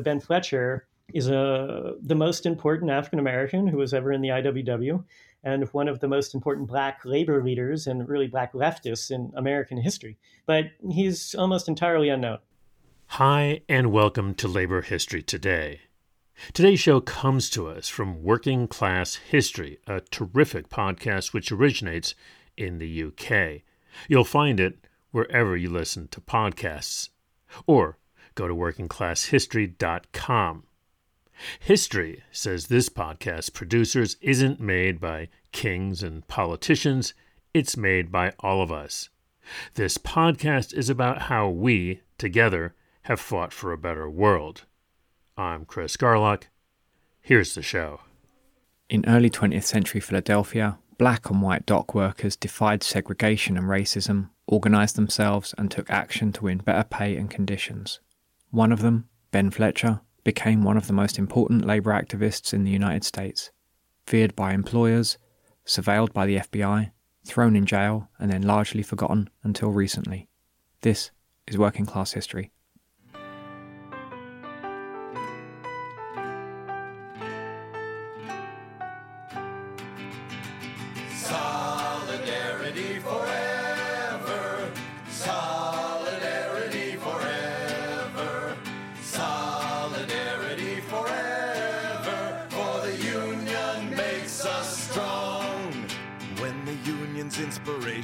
Ben Fletcher is a, the most important African American who was ever in the IWW and one of the most important black labor leaders and really black leftists in American history. But he's almost entirely unknown. Hi, and welcome to Labor History Today. Today's show comes to us from Working Class History, a terrific podcast which originates in the UK. You'll find it wherever you listen to podcasts, or go to workingclasshistory.com. History, says this podcast producers, isn't made by kings and politicians, it's made by all of us. This podcast is about how we, together, have fought for a better world. I'm Chris Garlock. Here's the show. In early 20th century Philadelphia, black and white dock workers defied segregation and racism, organized themselves, and took action to win better pay and conditions. One of them, Ben Fletcher, became one of the most important labor activists in the United States, feared by employers, surveilled by the FBI, thrown in jail, and then largely forgotten until recently. This is working class history.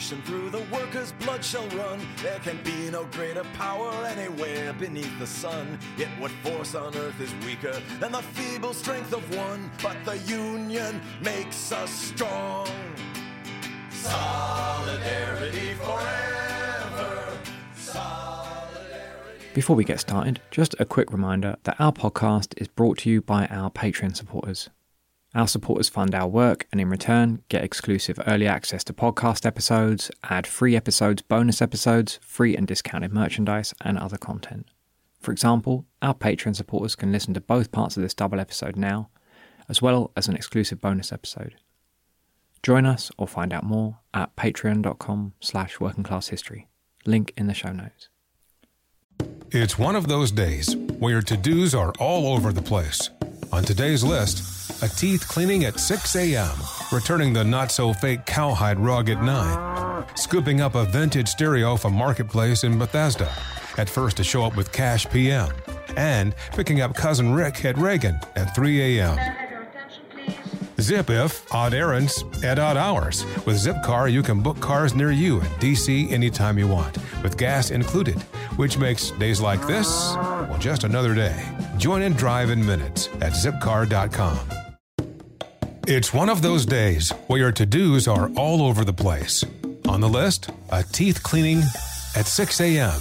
Through the workers' blood shall run. There can be no greater power anywhere beneath the sun. Yet what force on earth is weaker than the feeble strength of one? But the union makes us strong. Solidarity forever. Before we get started, just a quick reminder that our podcast is brought to you by our Patreon supporters. Our supporters fund our work and in return get exclusive early access to podcast episodes, ad free episodes, bonus episodes, free and discounted merchandise, and other content. For example, our Patreon supporters can listen to both parts of this double episode now, as well as an exclusive bonus episode. Join us or find out more at patreon.com slash workingclasshistory. Link in the show notes. It's one of those days where to-dos are all over the place. On today's list, a teeth cleaning at 6 a.m., returning the not so fake cowhide rug at 9, scooping up a vintage stereo from Marketplace in Bethesda, at first to show up with cash PM, and picking up cousin Rick at Reagan at 3 a.m. Zip if odd errands at odd hours. With Zipcar, you can book cars near you in DC anytime you want, with gas included, which makes days like this, well, just another day. Join and drive in minutes at zipcar.com. It's one of those days where your to dos are all over the place. On the list, a teeth cleaning at 6 a.m.,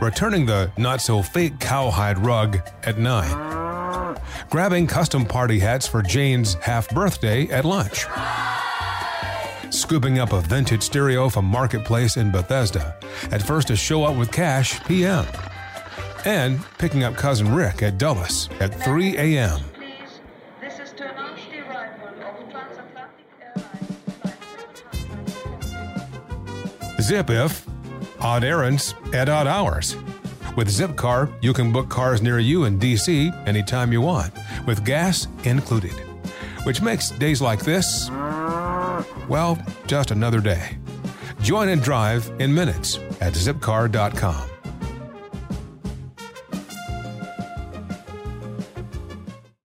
returning the not so fake cowhide rug at 9, grabbing custom party hats for Jane's half birthday at lunch, scooping up a vintage stereo from Marketplace in Bethesda, at first to show up with cash p.m., and picking up cousin Rick at Dulles at 3 a.m. Zip if odd errands at odd hours. With Zipcar, you can book cars near you in DC anytime you want, with gas included. Which makes days like this, well, just another day. Join and drive in minutes at zipcar.com.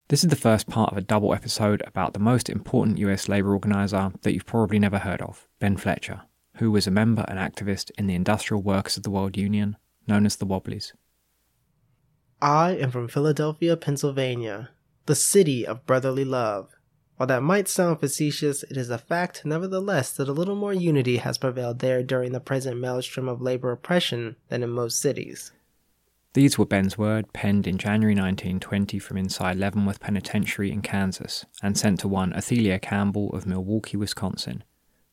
This is the first part of a double episode about the most important US labour organiser that you've probably never heard of, Ben Fletcher who was a member and activist in the Industrial Workers of the World Union, known as the Wobblies. I am from Philadelphia, Pennsylvania, the city of brotherly love. While that might sound facetious, it is a fact, nevertheless, that a little more unity has prevailed there during the present maelstrom of labor oppression than in most cities. These were Ben's words penned in January 1920 from inside Leavenworth Penitentiary in Kansas and sent to one Athelia Campbell of Milwaukee, Wisconsin,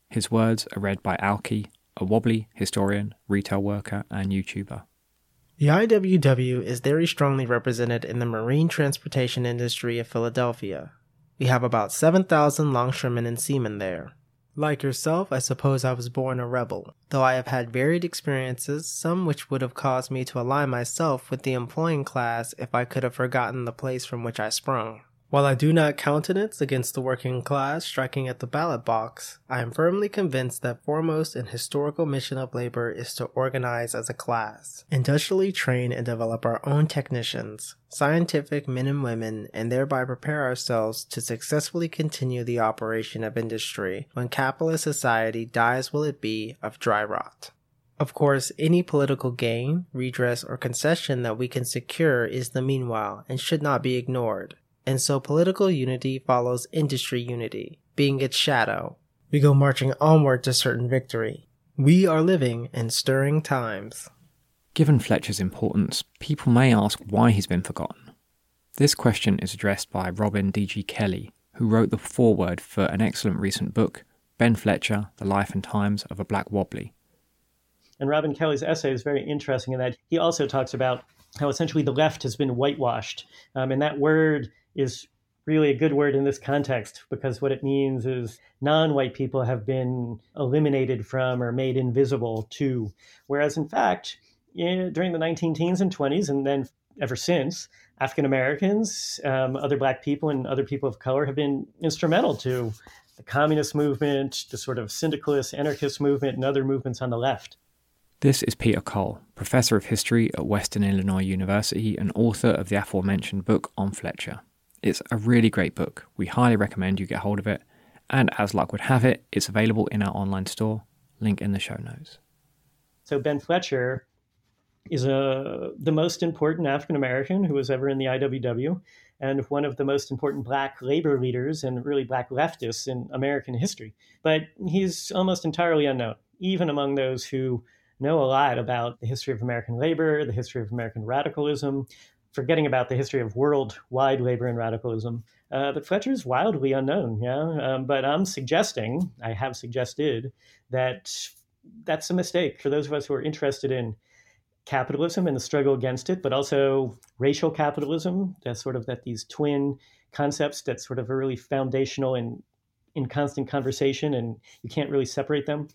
his words are read by Alki, a wobbly historian, retail worker, and YouTuber. The IWW is very strongly represented in the marine transportation industry of Philadelphia. We have about 7,000 longshoremen and seamen there. Like yourself, I suppose I was born a rebel, though I have had varied experiences, some which would have caused me to align myself with the employing class if I could have forgotten the place from which I sprung. While I do not countenance against the working class striking at the ballot box, I am firmly convinced that foremost and historical mission of labor is to organize as a class, industrially train and develop our own technicians, scientific men and women, and thereby prepare ourselves to successfully continue the operation of industry when capitalist society dies will it be of dry rot. Of course, any political gain, redress, or concession that we can secure is the meanwhile and should not be ignored and so political unity follows industry unity, being its shadow. We go marching onward to certain victory. We are living in stirring times. Given Fletcher's importance, people may ask why he's been forgotten. This question is addressed by Robin D.G. Kelley, who wrote the foreword for an excellent recent book, Ben Fletcher The Life and Times of a Black Wobbly. And Robin Kelley's essay is very interesting in that he also talks about how essentially the left has been whitewashed. Um, and that word is really a good word in this context because what it means is non-white people have been eliminated from or made invisible to whereas in fact during the 19 teens and 20s and then ever since african americans um, other black people and other people of color have been instrumental to the communist movement the sort of syndicalist anarchist movement and other movements on the left this is Peter Cole, Professor of History at Western Illinois University and author of the aforementioned book on Fletcher. It's a really great book. We highly recommend you get hold of it. And as luck would have it, it's available in our online store. Link in the show notes. So Ben Fletcher is a, the most important African American who was ever in the IWW and one of the most important black labor leaders and really black leftists in American history. But he's almost entirely unknown, even among those who know a lot about the history of American labor, the history of American radicalism, forgetting about the history of worldwide labor and radicalism. Uh, but Fletcher is wildly unknown, yeah. Um, but I'm suggesting, I have suggested, that that's a mistake for those of us who are interested in capitalism and the struggle against it, but also racial capitalism. That's sort of that these twin concepts that sort of are really foundational and in constant conversation, and you can't really separate them.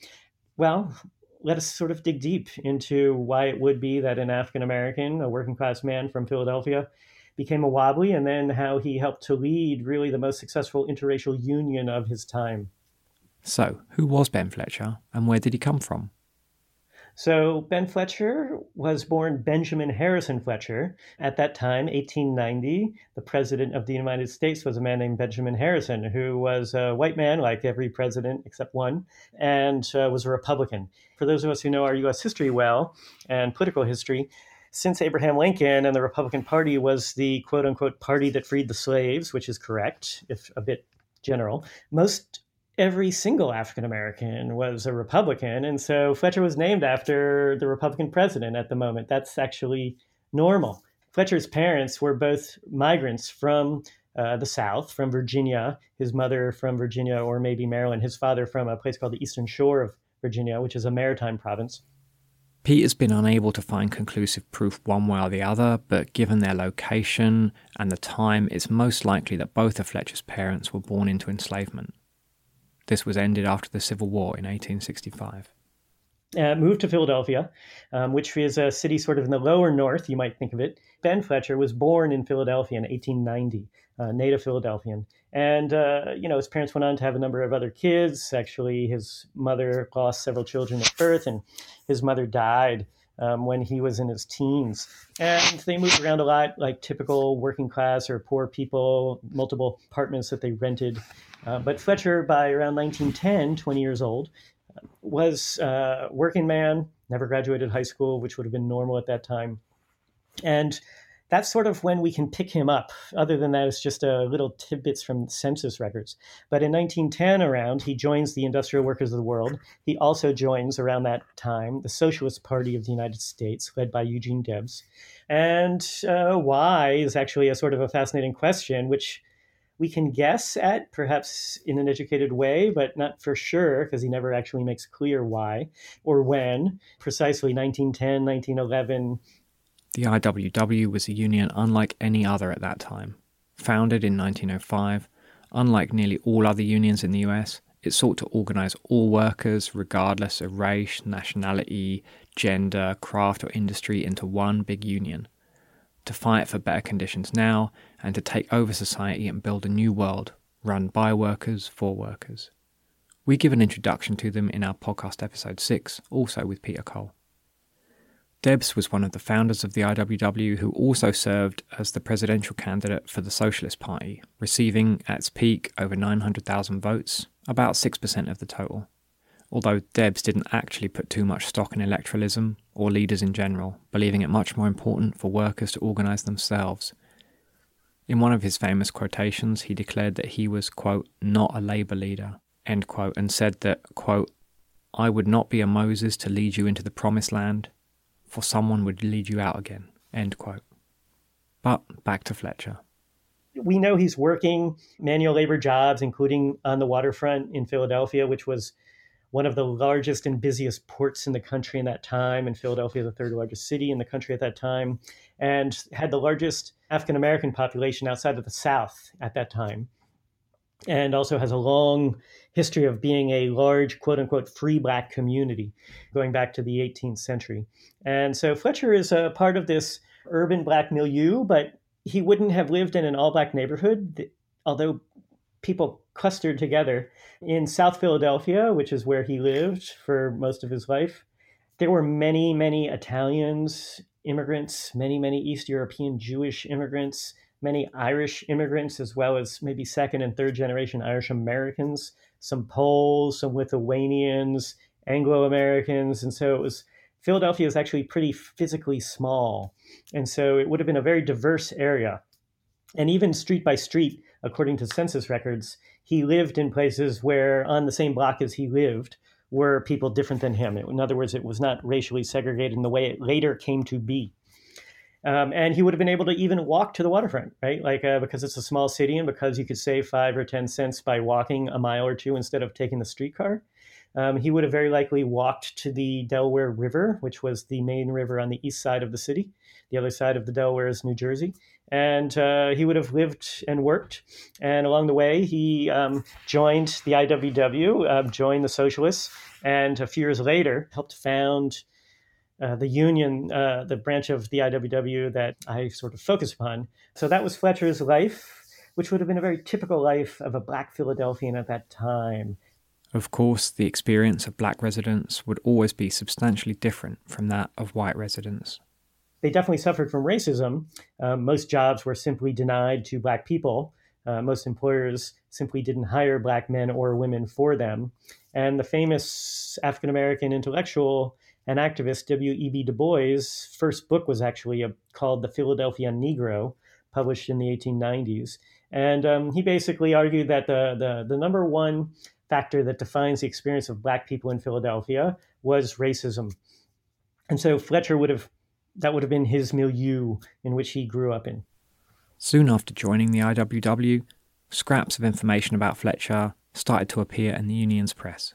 Well, let us sort of dig deep into why it would be that an African American, a working class man from Philadelphia, became a wobbly, and then how he helped to lead really the most successful interracial union of his time. So, who was Ben Fletcher, and where did he come from? So Ben Fletcher was born Benjamin Harrison Fletcher. At that time, 1890, the president of the United States was a man named Benjamin Harrison, who was a white man, like every president except one, and uh, was a Republican. For those of us who know our U.S. history well and political history, since Abraham Lincoln and the Republican Party was the quote unquote party that freed the slaves, which is correct, if a bit general, most every single African American was a Republican. And so Fletcher was named after the Republican president at the moment. That's actually normal. Fletcher's parents were both migrants from uh, the South, from Virginia, his mother from Virginia or maybe Maryland, his father from a place called the Eastern Shore of Virginia, which is a maritime province. Pete has been unable to find conclusive proof one way or the other, but given their location and the time, it's most likely that both of Fletcher's parents were born into enslavement. This was ended after the Civil War in 1865. Uh, moved to Philadelphia, um, which is a city sort of in the lower north, you might think of it. Ben Fletcher was born in Philadelphia in 1890, uh, native Philadelphian. And, uh, you know, his parents went on to have a number of other kids. Actually, his mother lost several children at birth, and his mother died um, when he was in his teens. And they moved around a lot, like typical working class or poor people, multiple apartments that they rented. Uh, but Fletcher, by around 1910, 20 years old, was a working man, never graduated high school, which would have been normal at that time. And that's sort of when we can pick him up. Other than that, it's just a little tidbits from census records. But in 1910, around, he joins the Industrial Workers of the World. He also joins around that time the Socialist Party of the United States, led by Eugene Debs. And uh, why is actually a sort of a fascinating question, which we can guess at, perhaps in an educated way, but not for sure, because he never actually makes clear why or when. Precisely 1910, 1911. The IWW was a union unlike any other at that time. Founded in 1905, unlike nearly all other unions in the US, it sought to organise all workers, regardless of race, nationality, gender, craft, or industry, into one big union. To fight for better conditions now and to take over society and build a new world run by workers for workers. We give an introduction to them in our podcast episode 6, also with Peter Cole. Debs was one of the founders of the IWW who also served as the presidential candidate for the Socialist Party, receiving at its peak over 900,000 votes, about 6% of the total. Although Debs didn't actually put too much stock in electoralism or leaders in general, believing it much more important for workers to organise themselves. In one of his famous quotations, he declared that he was, quote, not a Labour leader, end quote, and said that, quote, I would not be a Moses to lead you into the promised land, for someone would lead you out again. End quote. But back to Fletcher. We know he's working manual labor jobs, including on the waterfront in Philadelphia, which was one of the largest and busiest ports in the country in that time. And Philadelphia, the third largest city in the country at that time, and had the largest African American population outside of the South at that time. And also has a long history of being a large, quote unquote, free black community going back to the 18th century. And so Fletcher is a part of this urban black milieu, but he wouldn't have lived in an all black neighborhood, although people clustered together in South Philadelphia, which is where he lived for most of his life. There were many, many Italians, immigrants, many, many East European Jewish immigrants, many Irish immigrants, as well as maybe second and third generation Irish Americans, some Poles, some Lithuanians, Anglo Americans. And so it was Philadelphia is actually pretty physically small. And so it would have been a very diverse area. And even street by street, according to census records, he lived in places where on the same block as he lived were people different than him. In other words, it was not racially segregated in the way it later came to be. Um, and he would have been able to even walk to the waterfront, right? Like uh, because it's a small city and because you could save five or ten cents by walking a mile or two instead of taking the streetcar. Um, he would have very likely walked to the Delaware River, which was the main river on the east side of the city. The other side of the Delaware is New Jersey. And uh, he would have lived and worked. And along the way, he um, joined the IWW, uh, joined the Socialists, and a few years later helped found uh, the union, uh, the branch of the IWW that I sort of focus upon. So that was Fletcher's life, which would have been a very typical life of a black Philadelphian at that time. Of course, the experience of black residents would always be substantially different from that of white residents. They definitely suffered from racism. Uh, most jobs were simply denied to black people. Uh, most employers simply didn't hire black men or women for them. And the famous African American intellectual and activist W.E.B. Du Bois' first book was actually a, called The Philadelphia Negro, published in the 1890s. And um, he basically argued that the, the, the number one factor that defines the experience of black people in Philadelphia was racism. And so Fletcher would have, that would have been his milieu in which he grew up in. Soon after joining the IWW, scraps of information about Fletcher started to appear in the union's press.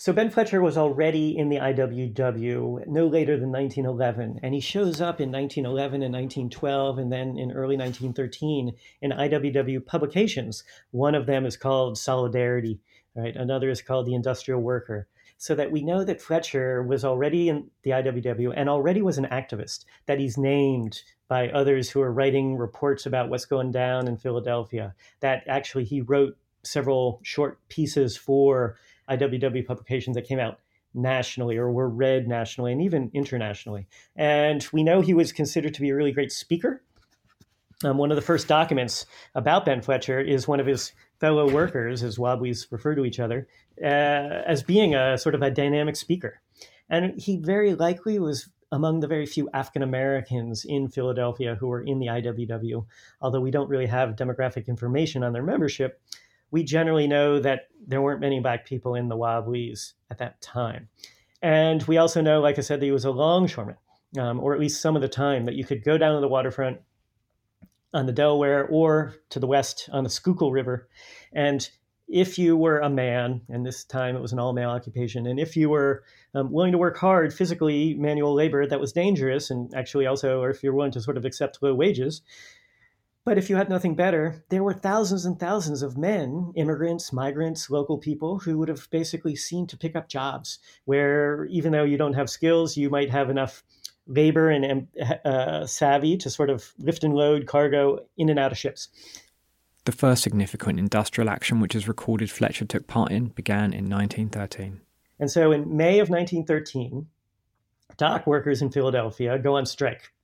So Ben Fletcher was already in the IWW no later than 1911, and he shows up in 1911 and 1912, and then in early 1913 in IWW publications. One of them is called Solidarity, right? Another is called The Industrial Worker. So that we know that Fletcher was already in the IWW and already was an activist, that he's named by others who are writing reports about what's going down in Philadelphia, that actually he wrote several short pieces for IWW publications that came out nationally or were read nationally and even internationally. And we know he was considered to be a really great speaker. Um, one of the first documents about Ben Fletcher is one of his fellow workers, as Wobblies refer to each other, uh, as being a sort of a dynamic speaker. And he very likely was among the very few African Americans in Philadelphia who were in the IWW, although we don't really have demographic information on their membership we generally know that there weren't many black people in the Wobblies at that time. And we also know, like I said, that he was a longshoreman, um, or at least some of the time, that you could go down to the waterfront on the Delaware or to the west on the Schuylkill River. And if you were a man, and this time it was an all male occupation, and if you were um, willing to work hard physically, manual labor that was dangerous, and actually also, or if you're willing to sort of accept low wages, But if you had nothing better, there were thousands and thousands of men, immigrants, migrants, local people who would have basically seen to pick up jobs where even though you don't have skills, you might have enough labor and uh, savvy to sort of lift and load cargo in and out of ships. The first significant industrial action which is recorded Fletcher took part in began in 1913. And so in May of 1913, dock workers in Philadelphia go on strike.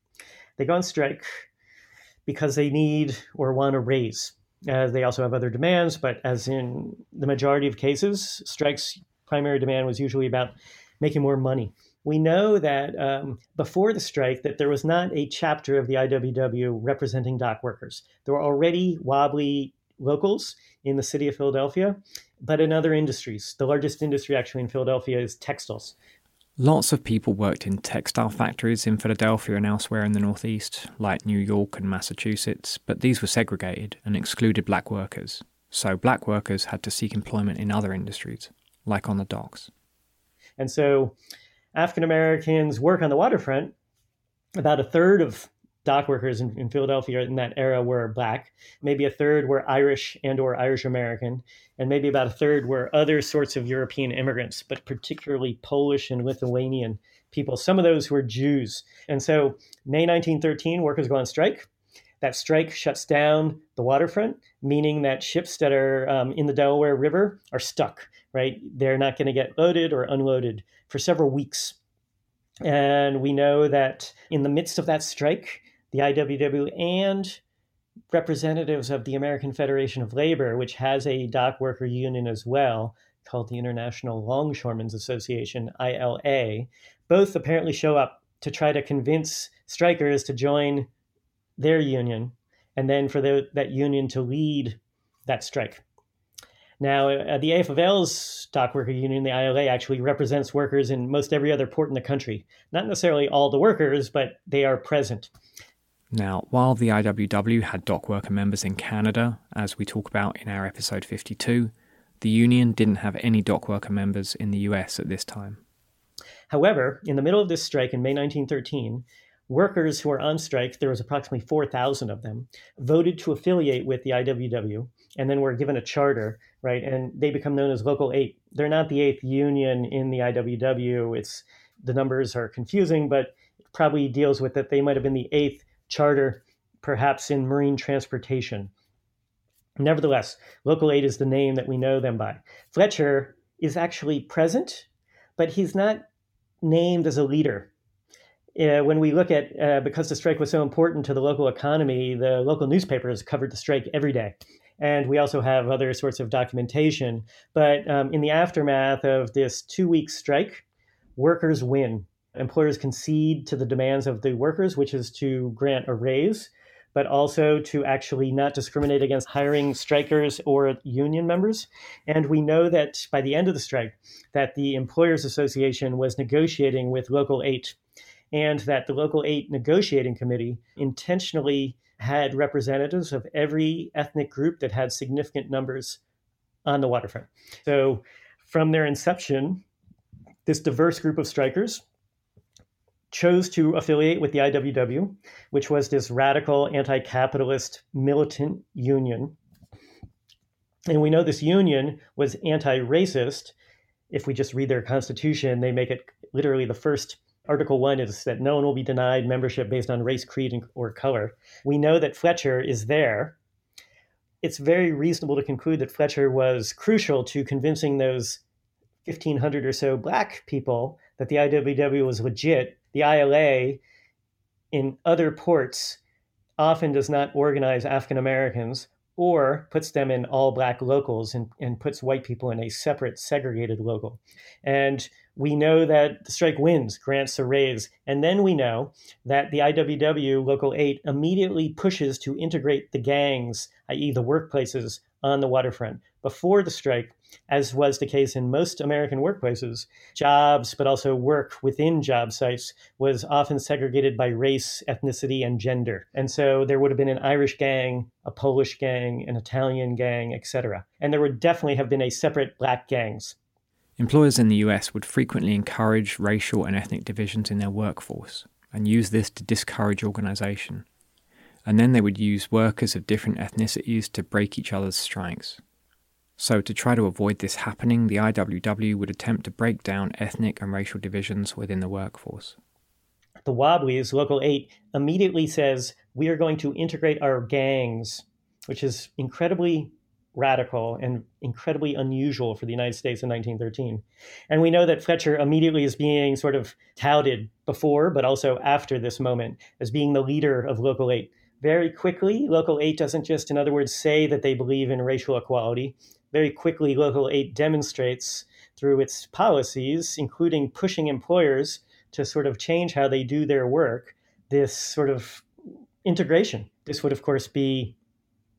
They go on strike because they need or want a raise. Uh, they also have other demands, but as in the majority of cases, strikes' primary demand was usually about making more money. We know that um, before the strike, that there was not a chapter of the IWW representing dock workers. There were already wobbly locals in the city of Philadelphia, but in other industries. The largest industry actually in Philadelphia is textiles. Lots of people worked in textile factories in Philadelphia and elsewhere in the Northeast, like New York and Massachusetts, but these were segregated and excluded black workers. So black workers had to seek employment in other industries, like on the docks. And so African Americans work on the waterfront. About a third of dock workers in, in, Philadelphia in that era were black. Maybe a third were Irish and or Irish American, and maybe about a third were other sorts of European immigrants, but particularly Polish and Lithuanian people. Some of those were Jews. And so May 1913, workers go on strike. That strike shuts down the waterfront, meaning that ships that are um, in the Delaware River are stuck, right? They're not going to get loaded or unloaded for several weeks. And we know that in the midst of that strike, the IWW and representatives of the American Federation of Labor, which has a dock worker union as well, called the International Longshoremen's Association, ILA, both apparently show up to try to convince strikers to join their union and then for the, that union to lead that strike. Now, uh, the AFL-L's dock worker union, the ILA, actually represents workers in most every other port in the country. Not necessarily all the workers, but they are present. Now, while the IWW had dock worker members in Canada, as we talk about in our episode 52, the union didn't have any dock worker members in the US at this time. However, in the middle of this strike in May 1913, workers who were on strike, there was approximately 4,000 of them, voted to affiliate with the IWW and then were given a charter, right? And they become known as Local 8. They're not the eighth union in the IWW. It's the numbers are confusing, but it probably deals with that they might have been the eighth charter, perhaps in marine transportation. Nevertheless, Local 8 is the name that we know them by. Fletcher is actually present, but he's not named as a leader. Uh, when we look at, uh, because the strike was so important to the local economy, the local newspapers covered the strike every day. And we also have other sorts of documentation. But um, in the aftermath of this two week strike, workers win employers concede to the demands of the workers, which is to grant a raise, but also to actually not discriminate against hiring strikers or union members. And we know that by the end of the strike, that the Employers Association was negotiating with Local 8 and that the Local 8 negotiating committee intentionally had representatives of every ethnic group that had significant numbers on the waterfront. So from their inception, this diverse group of strikers chose to affiliate with the IWW, which was this radical anti capitalist militant union. And we know this union was anti racist. If we just read their constitution, they make it literally the first Article 1 is that no one will be denied membership based on race, creed, or color. We know that Fletcher is there. It's very reasonable to conclude that Fletcher was crucial to convincing those 1,500 or so black people that the IWW was legit the ILA in other ports often does not organize African Americans or puts them in all black locals and, and puts white people in a separate segregated local. And we know that the strike wins, grants a raise. And then we know that the IWW Local 8 immediately pushes to integrate the gangs, i.e., the workplaces on the waterfront. Before the strike, as was the case in most American workplaces, jobs, but also work within job sites, was often segregated by race, ethnicity, and gender. And so there would have been an Irish gang, a Polish gang, an Italian gang, etc. And there would definitely have been a separate black gangs. Employers in the US would frequently encourage racial and ethnic divisions in their workforce and use this to discourage organisation. and then they would use workers of different ethnicities to break each other's strikes. So, to try to avoid this happening, the IWW would attempt to break down ethnic and racial divisions within the workforce. The Wobblies, Local 8, immediately says, We are going to integrate our gangs, which is incredibly radical and incredibly unusual for the United States in 1913. And we know that Fletcher immediately is being sort of touted before, but also after this moment, as being the leader of Local 8. Very quickly, Local 8 doesn't just, in other words, say that they believe in racial equality very quickly, Local 8 demonstrates through its policies, including pushing employers to sort of change how they do their work, this sort of integration. This would, of course, be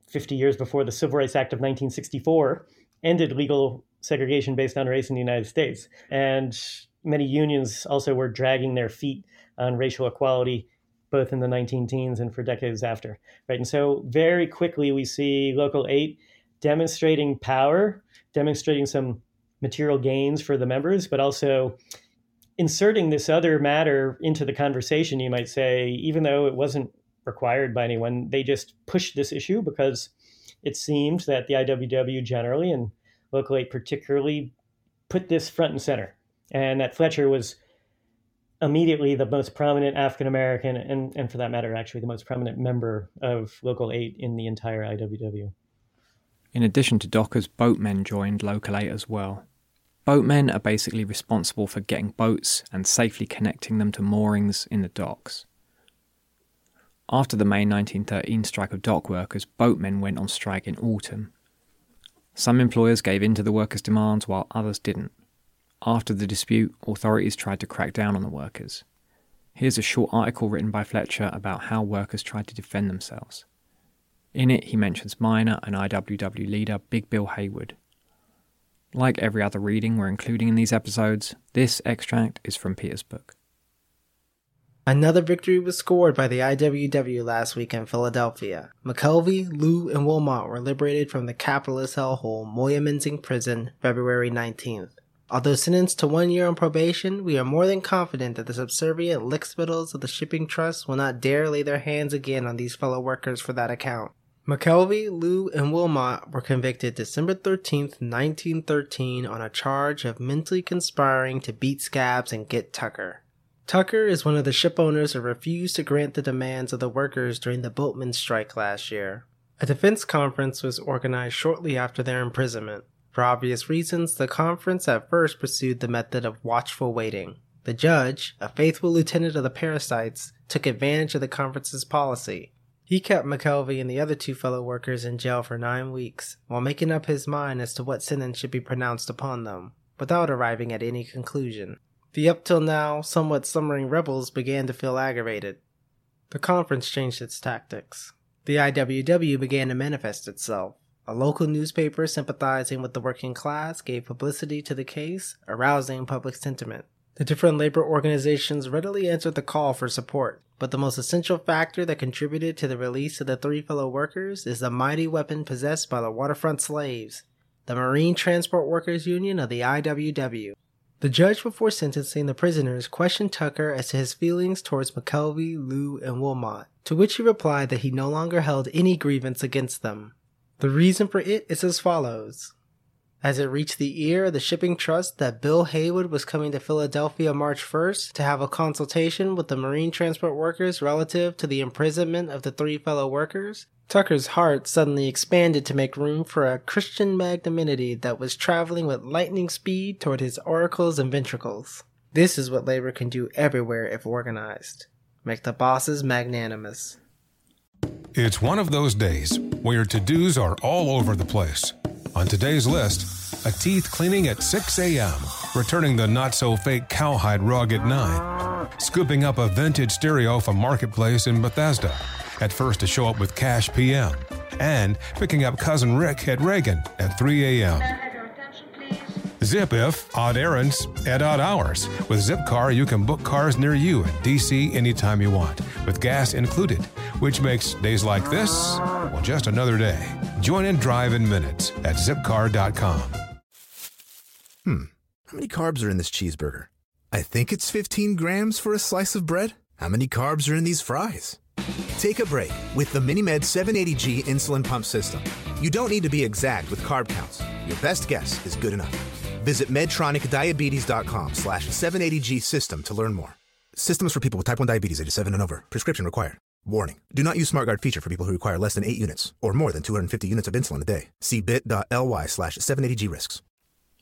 50 years before the Civil Rights Act of 1964 ended legal segregation based on race in the United States. And many unions also were dragging their feet on racial equality both in the 19 teens and for decades after. Right. And so very quickly we see Local 8 demonstrating power, demonstrating some material gains for the members, but also inserting this other matter into the conversation, you might say, even though it wasn't required by anyone, they just pushed this issue because it seemed that the IWW generally and Local 8 particularly put this front and center. And that Fletcher was immediately the most prominent African American, and, and for that matter, actually the most prominent member of Local 8 in the entire IWW. In addition to dockers, boatmen joined Local 8 as well. Boatmen are basically responsible for getting boats and safely connecting them to moorings in the docks. After the May 1913 strike of dock workers, boatmen went on strike in autumn. Some employers gave in to the workers' demands while others didn't. After the dispute, authorities tried to crack down on the workers. Here's a short article written by Fletcher about how workers tried to defend themselves. In it, he mentions miner and IWW leader Big Bill Haywood. Like every other reading we're including in these episodes, this extract is from Peter's book. Another victory was scored by the IWW last week in Philadelphia. McKelvey, Lou, and Wilmot were liberated from the capitalist hellhole Moyamensing Prison February 19th. Although sentenced to one year on probation, we are more than confident that the subservient lickspittles of the shipping trust will not dare lay their hands again on these fellow workers for that account. McKelvey, Lou, and Wilmot were convicted December 13, 1913 on a charge of mentally conspiring to beat Scabs and get Tucker. Tucker is one of the ship owners who refused to grant the demands of the workers during the boatmen's strike last year. A defense conference was organized shortly after their imprisonment. For obvious reasons, the conference at first pursued the method of watchful waiting. The judge, a faithful lieutenant of the parasites, took advantage of the conference's policy. He kept McKelvey and the other two fellow workers in jail for nine weeks, while making up his mind as to what sentence should be pronounced upon them, without arriving at any conclusion. The up till now somewhat slumbering rebels began to feel aggravated. The conference changed its tactics. The IWW began to manifest itself. A local newspaper sympathizing with the working class gave publicity to the case, arousing public sentiment. The different labor organizations readily answered the call for support, but the most essential factor that contributed to the release of the three fellow workers is the mighty weapon possessed by the waterfront slaves, the Marine Transport Workers Union of the IWW. The judge before sentencing the prisoners questioned Tucker as to his feelings towards McKelvey, Lew, and Wilmot, to which he replied that he no longer held any grievance against them. The reason for it is as follows as it reached the ear of the shipping trust that Bill Haywood was coming to Philadelphia March 1st to have a consultation with the marine transport workers relative to the imprisonment of the three fellow workers, Tucker's heart suddenly expanded to make room for a Christian magnanimity that was traveling with lightning speed toward his auricles and ventricles. This is what labor can do everywhere if organized. Make the bosses magnanimous. It's one of those days where to dos are all over the place. On today's list, a teeth cleaning at 6 a.m., returning the not so fake cowhide rug at 9, scooping up a vintage stereo from Marketplace in Bethesda, at first to show up with cash PM, and picking up cousin Rick at Reagan at 3 a.m. Zip if odd errands at odd hours. With Zipcar, you can book cars near you in DC anytime you want, with gas included, which makes days like this, well, just another day. Join and drive in minutes at zipcar.com. Hmm. How many carbs are in this cheeseburger? I think it's 15 grams for a slice of bread. How many carbs are in these fries? Take a break with the MiniMed 780G insulin pump system. You don't need to be exact with carb counts. Your best guess is good enough. Visit medtronicdiabetes.com slash 780G system to learn more. Systems for people with type 1 diabetes, age 7 and over. Prescription required. Warning. Do not use SmartGuard feature for people who require less than 8 units or more than 250 units of insulin a day. See bit.ly slash 780G risks.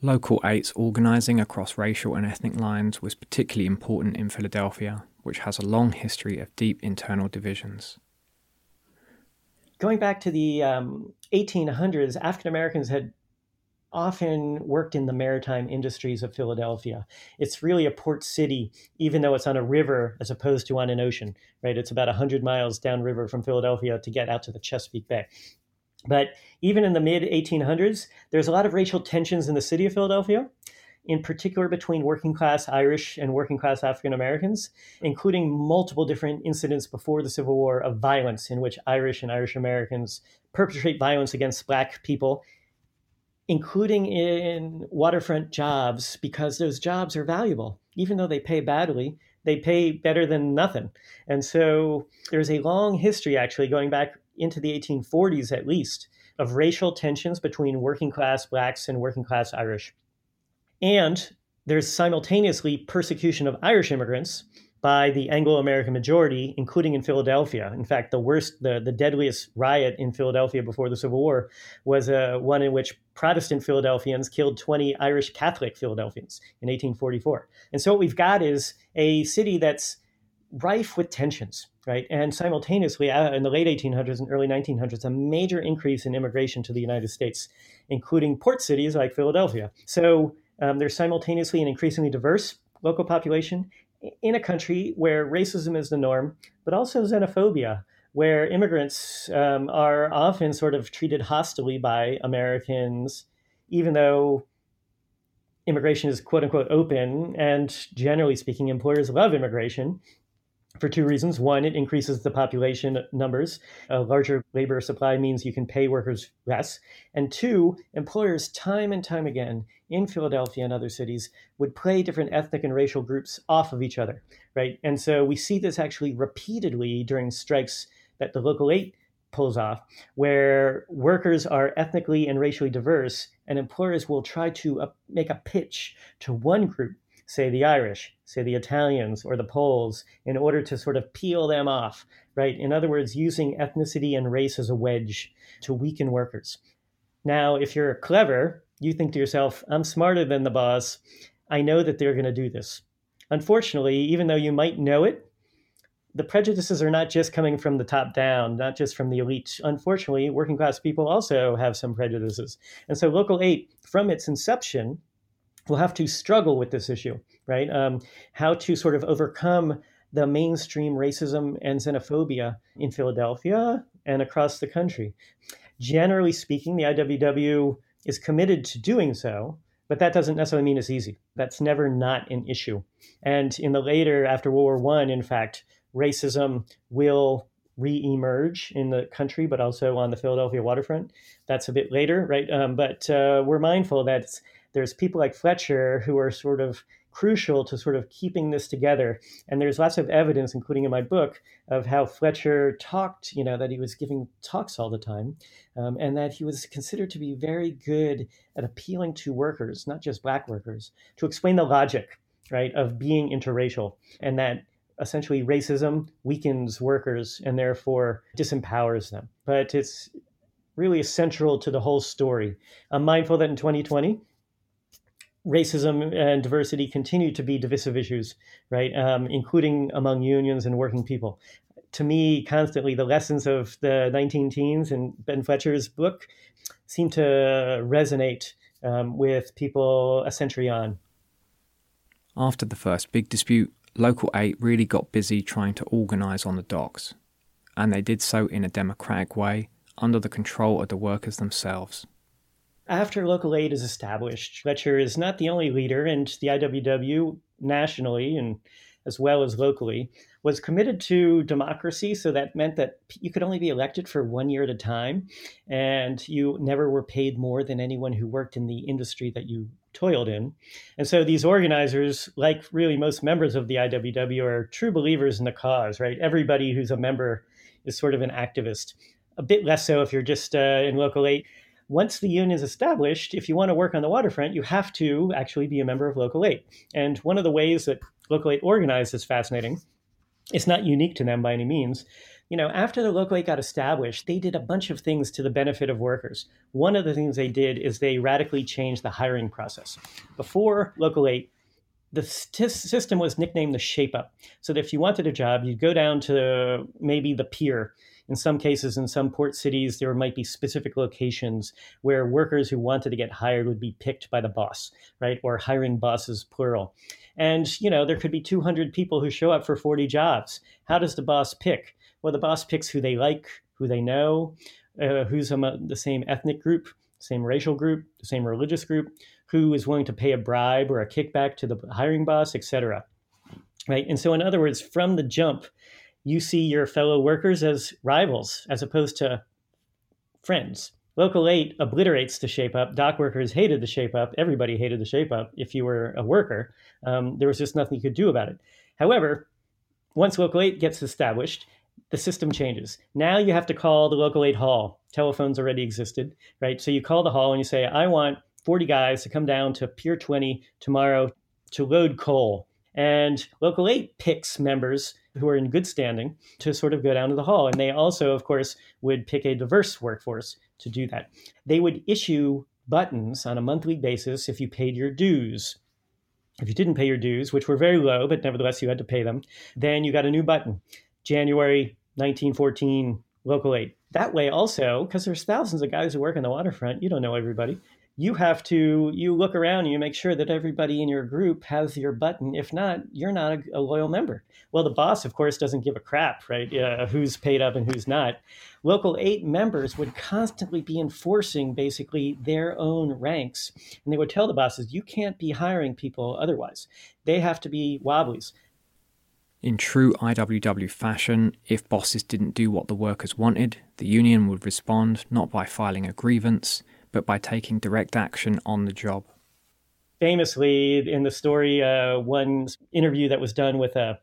Local 8's organising across racial and ethnic lines was particularly important in Philadelphia, which has a long history of deep internal divisions. Going back to the um, 1800s, African Americans had often worked in the maritime industries of Philadelphia. It's really a port city, even though it's on a river as opposed to on an ocean, right? It's about 100 miles downriver from Philadelphia to get out to the Chesapeake Bay. But even in the mid 1800s, there's a lot of racial tensions in the city of Philadelphia, in particular between working class Irish and working class African Americans, including multiple different incidents before the Civil War of violence in which Irish and Irish Americans perpetrate violence against Black people including in waterfront jobs, because those jobs are valuable. Even though they pay badly, they pay better than nothing. And so there's a long history, actually, going back into the 1840s at least, of racial tensions between working class blacks and working class Irish. And there's simultaneously persecution of Irish immigrants by the Anglo American majority, including in Philadelphia. In fact, the worst, the, the deadliest riot in Philadelphia before the Civil War was uh, one in which Protestant Philadelphians killed 20 Irish Catholic Philadelphians in 1844. And so what we've got is a city that's rife with tensions, right? And simultaneously, uh, in the late 1800s and early 1900s, a major increase in immigration to the United States, including port cities like Philadelphia. So um, there's simultaneously an increasingly diverse local population in a country where racism is the norm, but also xenophobia, where immigrants um, are often sort of treated hostilely by Americans, even though immigration is quote unquote open. And generally speaking, employers love immigration for two reasons. One, it increases the population numbers. A larger labor supply means you can pay workers less. And two, employers, time and time again in Philadelphia and other cities, would play different ethnic and racial groups off of each other, right? And so we see this actually repeatedly during strikes that the Local 8 pulls off, where workers are ethnically and racially diverse, and employers will try to uh, make a pitch to one group say the Irish, say the Italians or the Poles, in order to sort of peel them off, right? In other words, using ethnicity and race as a wedge to weaken workers. Now, if you're clever, you think to yourself, I'm smarter than the boss. I know that they're going to do this. Unfortunately, even though you might know it, the prejudices are not just coming from the top down, not just from the elite. Unfortunately, working class people also have some prejudices. And so, Local 8, from its inception, will have to struggle with this issue, right? Um, how to sort of overcome the mainstream racism and xenophobia in Philadelphia and across the country. Generally speaking, the IWW is committed to doing so, but that doesn't necessarily mean it's easy. That's never not an issue. And in the later, after World War One, in fact, racism will re-emerge in the country, but also on the Philadelphia waterfront. That's a bit later, right? Um, but uh, we're mindful that there's people like Fletcher who are sort of crucial to sort of keeping this together. And there's lots of evidence, including in my book, of how Fletcher talked, you know, that he was giving talks all the time, um, and that he was considered to be very good at appealing to workers, not just black workers, to explain the logic, right, of being interracial, and that essentially racism weakens workers and therefore disempowers them. But it's really essential to the whole story. I'm mindful that in 2020, racism and diversity continue to be divisive issues, right? Um, including among unions and working people. To me, constantly, the lessons of the 19 teens and Ben Fletcher's book seem to resonate um, with people a century on. After the first big dispute, Local 8 really got busy trying to organise on the docks, and they did so in a democratic way under the control of the workers themselves. After Local 8 is established, Fletcher is not the only leader, and the IWW nationally and as well as locally was committed to democracy. So that meant that you could only be elected for one year at a time, and you never were paid more than anyone who worked in the industry that you toiled in. And so these organizers, like really most members of the IWW, are true believers in the cause, right? Everybody who's a member is sort of an activist. A bit less so if you're just uh, in Local 8. Once the union is established, if you want to work on the waterfront, you have to actually be a member of Local 8. And one of the ways that Local 8 organized is fascinating. It's not unique to them by any means you know, after the local 8 got established, they did a bunch of things to the benefit of workers. One of the things they did is they radically changed the hiring process. Before local 8, the st- system was nicknamed the shape up. So that if you wanted a job, you'd go down to maybe the pier. In some cases, in some port cities, there might be specific locations where workers who wanted to get hired would be picked by the boss, right? Or hiring bosses, plural. And, you know, there could be 200 people who show up for 40 jobs. How does the boss pick? well, the boss picks who they like, who they know, uh, who's from the same ethnic group, same racial group, the same religious group, who is willing to pay a bribe or a kickback to the hiring boss, etc. Right, and so in other words, from the jump, you see your fellow workers as rivals as opposed to friends. Local 8 obliterates the shape up. Dock workers hated the shape up. Everybody hated the shape up if you were a worker. Um, there was just nothing you could do about it. However, once Local 8 gets established, the system changes. Now you have to call the local 8 hall. Telephones already existed, right? So you call the hall and you say, I want 40 guys to come down to Pier 20 tomorrow to load coal. And local 8 picks members who are in good standing to sort of go down to the hall. And they also, of course, would pick a diverse workforce to do that. They would issue buttons on a monthly basis if you paid your dues. If you didn't pay your dues, which were very low, but nevertheless you had to pay them, then you got a new button. January 1914 local 8. That way also, because there's thousands of guys who work on the waterfront, you don't know everybody. You have to you look around and you make sure that everybody in your group has your button. If not, you're not a, a loyal member. Well, the boss, of course, doesn't give a crap, right? Uh, who's paid up and who's not. Local eight members would constantly be enforcing basically their own ranks, and they would tell the bosses, "You can't be hiring people otherwise. They have to be wobblies." In true IWW fashion, if bosses didn't do what the workers wanted, the union would respond not by filing a grievance, but by taking direct action on the job. Famously, in the story, uh, one interview that was done with a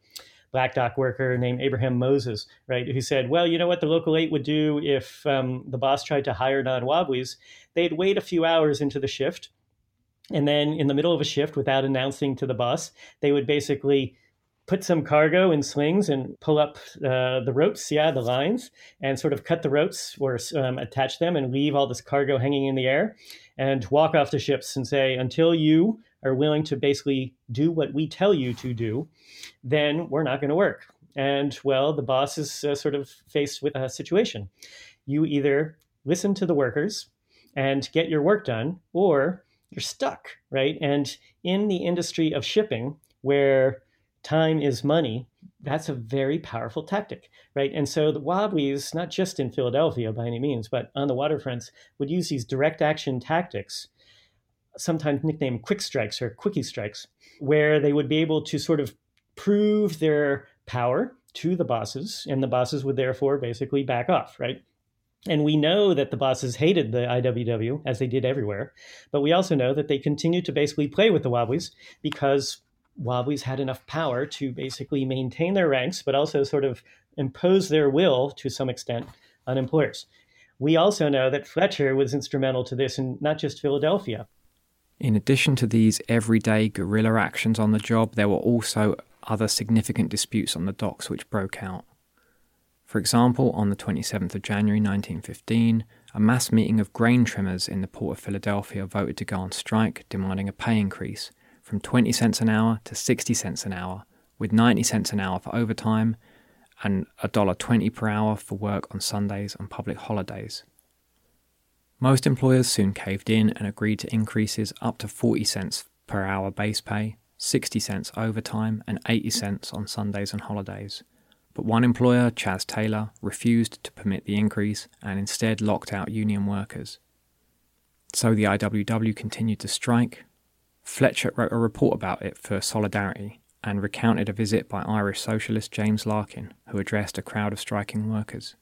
black dock worker named Abraham Moses, right, who said, well, you know what the local eight would do if um, the boss tried to hire non wobblies? They'd wait a few hours into the shift. And then in the middle of a shift, without announcing to the boss, they would basically put some cargo in slings and pull up uh, the ropes, yeah, the lines, and sort of cut the ropes or um, attach them and leave all this cargo hanging in the air and walk off the ships and say, until you are willing to basically do what we tell you to do, then we're not going to work. And well, the boss is uh, sort of faced with a situation. You either listen to the workers and get your work done, or you're stuck, right? And in the industry of shipping, where time is money, that's a very powerful tactic, right? And so the Wobblies, not just in Philadelphia by any means, but on the waterfronts, would use these direct action tactics, sometimes nicknamed quick strikes or quickie strikes, where they would be able to sort of prove their power to the bosses, and the bosses would therefore basically back off, right? And we know that the bosses hated the IWW, as they did everywhere, but we also know that they continued to basically play with the Wobblies because Wobblies had enough power to basically maintain their ranks, but also sort of impose their will to some extent on employers. We also know that Fletcher was instrumental to this in not just Philadelphia. In addition to these everyday guerrilla actions on the job, there were also other significant disputes on the docks which broke out. For example, on the 27th of January 1915, a mass meeting of grain trimmers in the port of Philadelphia voted to go on strike, demanding a pay increase from 20 cents an hour to 60 cents an hour, with 90 cents an hour for overtime and $1.20 per hour for work on Sundays and public holidays. Most employers soon caved in and agreed to increases up to 40 cents per hour base pay, 60 cents overtime, and 80 cents on Sundays and holidays. But one employer, Chas Taylor, refused to permit the increase and instead locked out union workers. So the IWW continued to strike, Fletcher wrote a report about it for Solidarity and recounted a visit by Irish socialist James Larkin, who addressed a crowd of striking workers.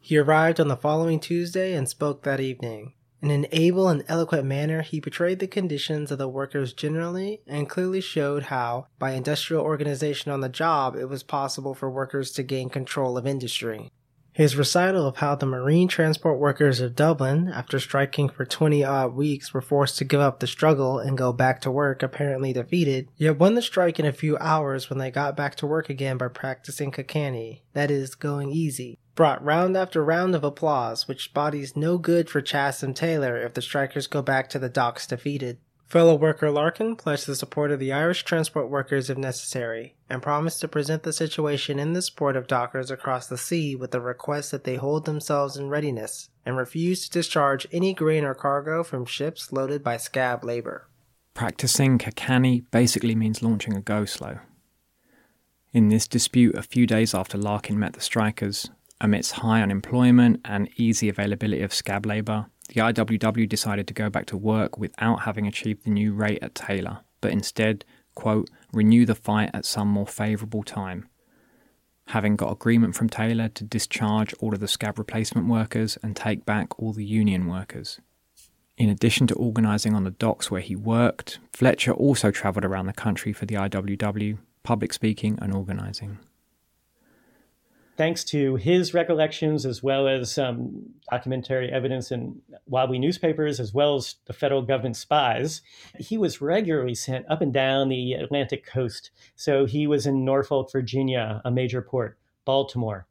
He arrived on the following Tuesday and spoke that evening. In an able and eloquent manner, he portrayed the conditions of the workers generally and clearly showed how, by industrial organization on the job, it was possible for workers to gain control of industry. His recital of how the marine transport workers of Dublin, after striking for 20 odd weeks, were forced to give up the struggle and go back to work apparently defeated, yet won the strike in a few hours when they got back to work again by practicing ca' canny, that is, going easy, brought round after round of applause, which bodies no good for Chas and Taylor if the strikers go back to the docks defeated. Fellow worker Larkin pledged the support of the Irish transport workers if necessary, and promised to present the situation in this port of dockers across the sea with the request that they hold themselves in readiness and refuse to discharge any grain or cargo from ships loaded by scab labor. Practicing ca' canny basically means launching a go slow. In this dispute, a few days after Larkin met the strikers, amidst high unemployment and easy availability of scab labour, the IWW decided to go back to work without having achieved the new rate at Taylor, but instead, quote, renew the fight at some more favourable time. Having got agreement from Taylor to discharge all of the scab replacement workers and take back all the union workers. In addition to organising on the docks where he worked, Fletcher also travelled around the country for the IWW, public speaking and organising thanks to his recollections as well as um, documentary evidence in Wobbly newspapers, as well as the federal government spies, he was regularly sent up and down the Atlantic coast. So he was in Norfolk, Virginia, a major port, Baltimore,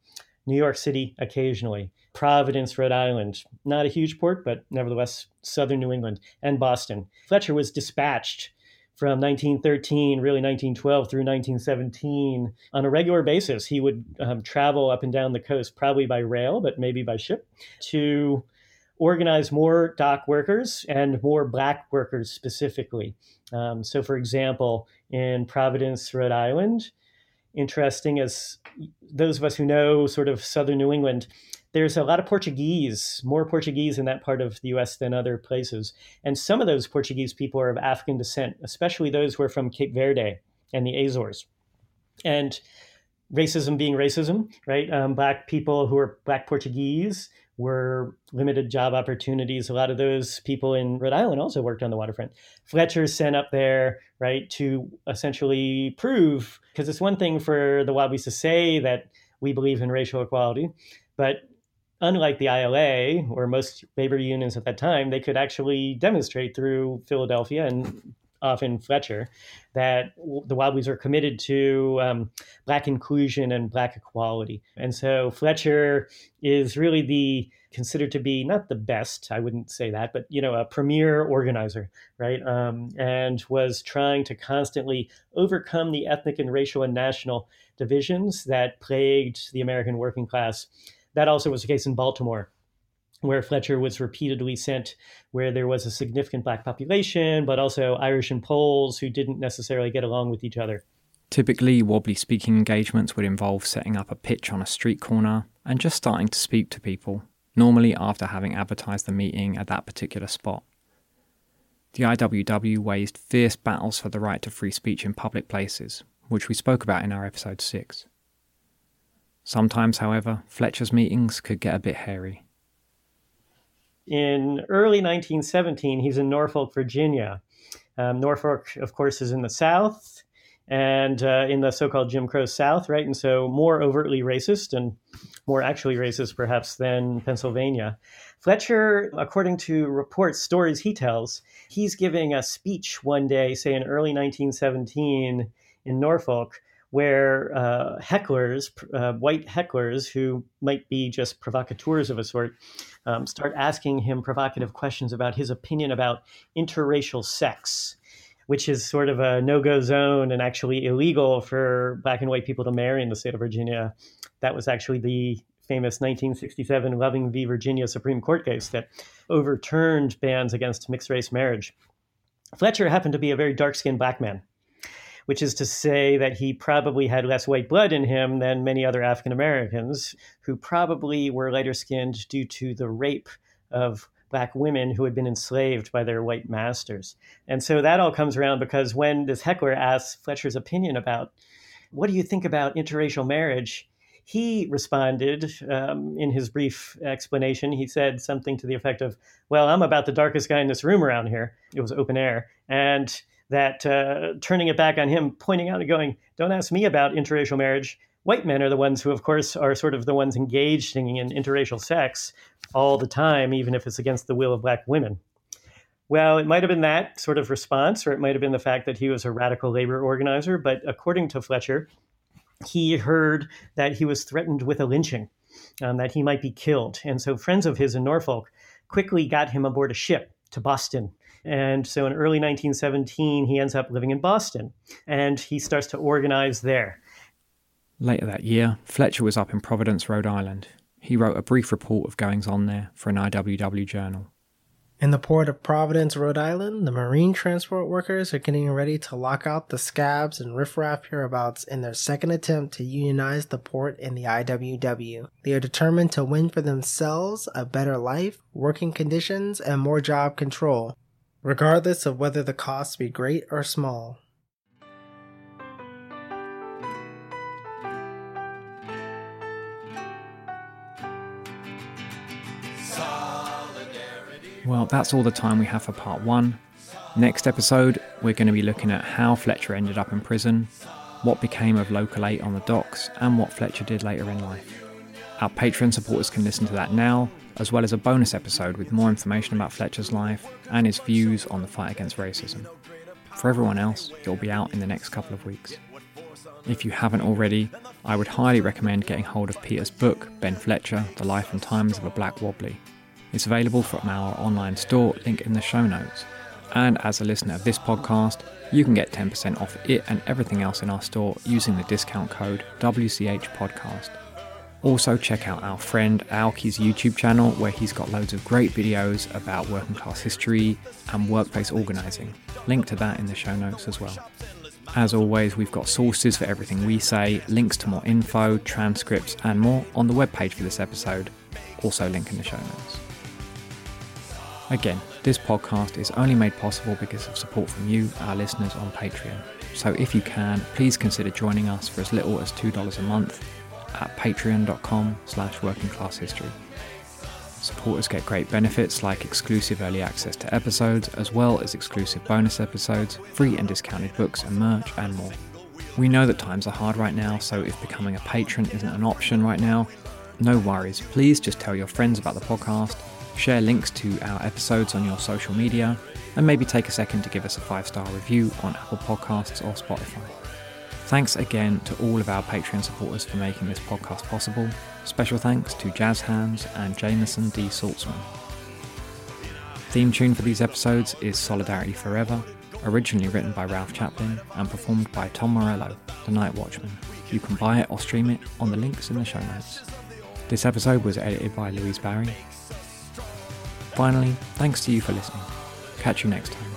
New York City occasionally, Providence, Rhode Island, not a huge port, but nevertheless southern New England, and Boston. Fletcher was dispatched from 1913, really 1912 through 1917, on a regular basis. He would um, travel up and down the coast, probably by rail, but maybe by ship, to organize more dock workers and more black workers specifically. Um, so, for example, in Providence, Rhode Island, interesting as those of us who know sort of southern New England, there's a lot of Portuguese, more Portuguese in that part of the US than other places. And some of those Portuguese people are of African descent, especially those who are from Cape Verde and the Azores. And racism being racism, right? Um, black people who are Black Portuguese were limited job opportunities. A lot of those people in Rhode Island also worked on the waterfront. Fletcher sent up there, right, to essentially prove, because it's one thing for the Wobblies to say that we believe in racial equality, but unlike the ILA or most labor unions at that time, they could actually demonstrate through Philadelphia and often Fletcher that the Wobblies are committed to um, Black inclusion and Black equality. And so Fletcher is really the considered to be not the best, I wouldn't say that, but you know, a premier organizer, right? Um, and was trying to constantly overcome the ethnic and racial and national divisions that plagued the American working class that also was the case in Baltimore, where Fletcher was repeatedly sent where there was a significant black population, but also Irish and Poles who didn't necessarily get along with each other. Typically, wobbly speaking engagements would involve setting up a pitch on a street corner and just starting to speak to people, normally after having advertised the meeting at that particular spot. The IWW waged fierce battles for the right to free speech in public places, which we spoke about in our episode 6. Sometimes, however, Fletcher's meetings could get a bit hairy. In early 1917, he's in Norfolk, Virginia. Um, Norfolk, of course, is in the South and uh, in the so called Jim Crow South, right? And so more overtly racist and more actually racist, perhaps, than Pennsylvania. Fletcher, according to reports, stories he tells, he's giving a speech one day, say in early 1917 in Norfolk, where uh, hecklers, uh, white hecklers who might be just provocateurs of a sort, um, start asking him provocative questions about his opinion about interracial sex, which is sort of a no go zone and actually illegal for black and white people to marry in the state of Virginia. That was actually the famous 1967 Loving v. Virginia Supreme Court case that overturned bans against mixed race marriage. Fletcher happened to be a very dark skinned black man which is to say that he probably had less white blood in him than many other African Americans who probably were lighter skinned due to the rape of black women who had been enslaved by their white masters. And so that all comes around because when this heckler asks Fletcher's opinion about what do you think about interracial marriage, he responded um, in his brief explanation. He said something to the effect of, Well, I'm about the darkest guy in this room around here. It was open air. And that uh, turning it back on him, pointing out and going, Don't ask me about interracial marriage. White men are the ones who, of course, are sort of the ones engaged in interracial sex all the time, even if it's against the will of black women. Well, it might have been that sort of response, or it might have been the fact that he was a radical labor organizer. But according to Fletcher, he heard that he was threatened with a lynching, um, that he might be killed. And so friends of his in Norfolk quickly got him aboard a ship to Boston. And so in early 1917, he ends up living in Boston and he starts to organize there. Later that year, Fletcher was up in Providence, Rhode Island. He wrote a brief report of goings on there for an IWW journal. In the port of Providence, Rhode Island, the marine transport workers are getting ready to lock out the scabs and riffraff hereabouts in their second attempt to unionize the port and the IWW. They are determined to win for themselves a better life, working conditions, and more job control, regardless of whether the costs be great or small. Well, that's all the time we have for part one. Next episode, we're going to be looking at how Fletcher ended up in prison, what became of Local 8 on the docks, and what Fletcher did later in life. Our Patreon supporters can listen to that now, as well as a bonus episode with more information about Fletcher's life and his views on the fight against racism. For everyone else, it will be out in the next couple of weeks. If you haven't already, I would highly recommend getting hold of Peter's book, Ben Fletcher The Life and Times of a Black Wobbly. It's available from our online store, link in the show notes. And as a listener of this podcast, you can get 10% off it and everything else in our store using the discount code WCHPodcast. Also, check out our friend Aoki's YouTube channel where he's got loads of great videos about working class history and workplace organising. Link to that in the show notes as well. As always, we've got sources for everything we say, links to more info, transcripts, and more on the webpage for this episode. Also, link in the show notes. Again, this podcast is only made possible because of support from you, our listeners on Patreon. So if you can, please consider joining us for as little as $2 a month at patreon.com slash working class history. Supporters get great benefits like exclusive early access to episodes, as well as exclusive bonus episodes, free and discounted books and merch, and more. We know that times are hard right now, so if becoming a patron isn't an option right now, no worries. Please just tell your friends about the podcast share links to our episodes on your social media, and maybe take a second to give us a five star review on Apple Podcasts or Spotify. Thanks again to all of our Patreon supporters for making this podcast possible. Special thanks to Jazz Hands and Jameson D. Saltzman. Theme tune for these episodes is Solidarity Forever, originally written by Ralph Chaplin and performed by Tom Morello, the Night Watchman. You can buy it or stream it on the links in the show notes. This episode was edited by Louise Barry Finally, thanks to you for listening. Catch you next time.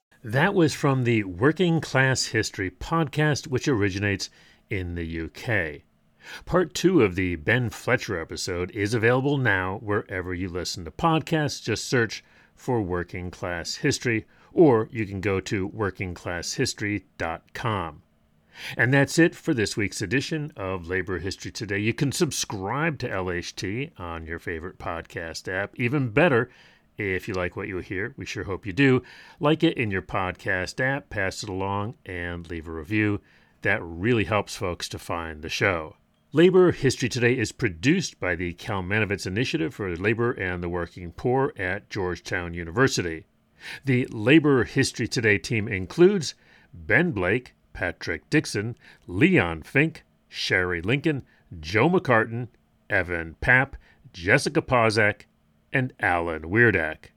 That was from the Working Class History podcast, which originates in the UK. Part two of the Ben Fletcher episode is available now wherever you listen to podcasts. Just search for Working Class History, or you can go to workingclasshistory.com. And that's it for this week's edition of Labor History Today. You can subscribe to LHT on your favorite podcast app. Even better, if you like what you hear, we sure hope you do. Like it in your podcast app, pass it along, and leave a review. That really helps folks to find the show. Labor History Today is produced by the Kalmanovitz Initiative for Labor and the Working Poor at Georgetown University. The Labor History Today team includes Ben Blake, Patrick Dixon, Leon Fink, Sherry Linkon, Joe McCartin, Evan Papp, Jessica Pozak, and Alan Weirdak.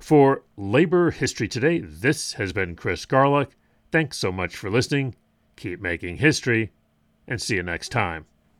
For Labor History Today, this has been Chris Garlock. Thanks so much for listening. Keep making history, and see you next time.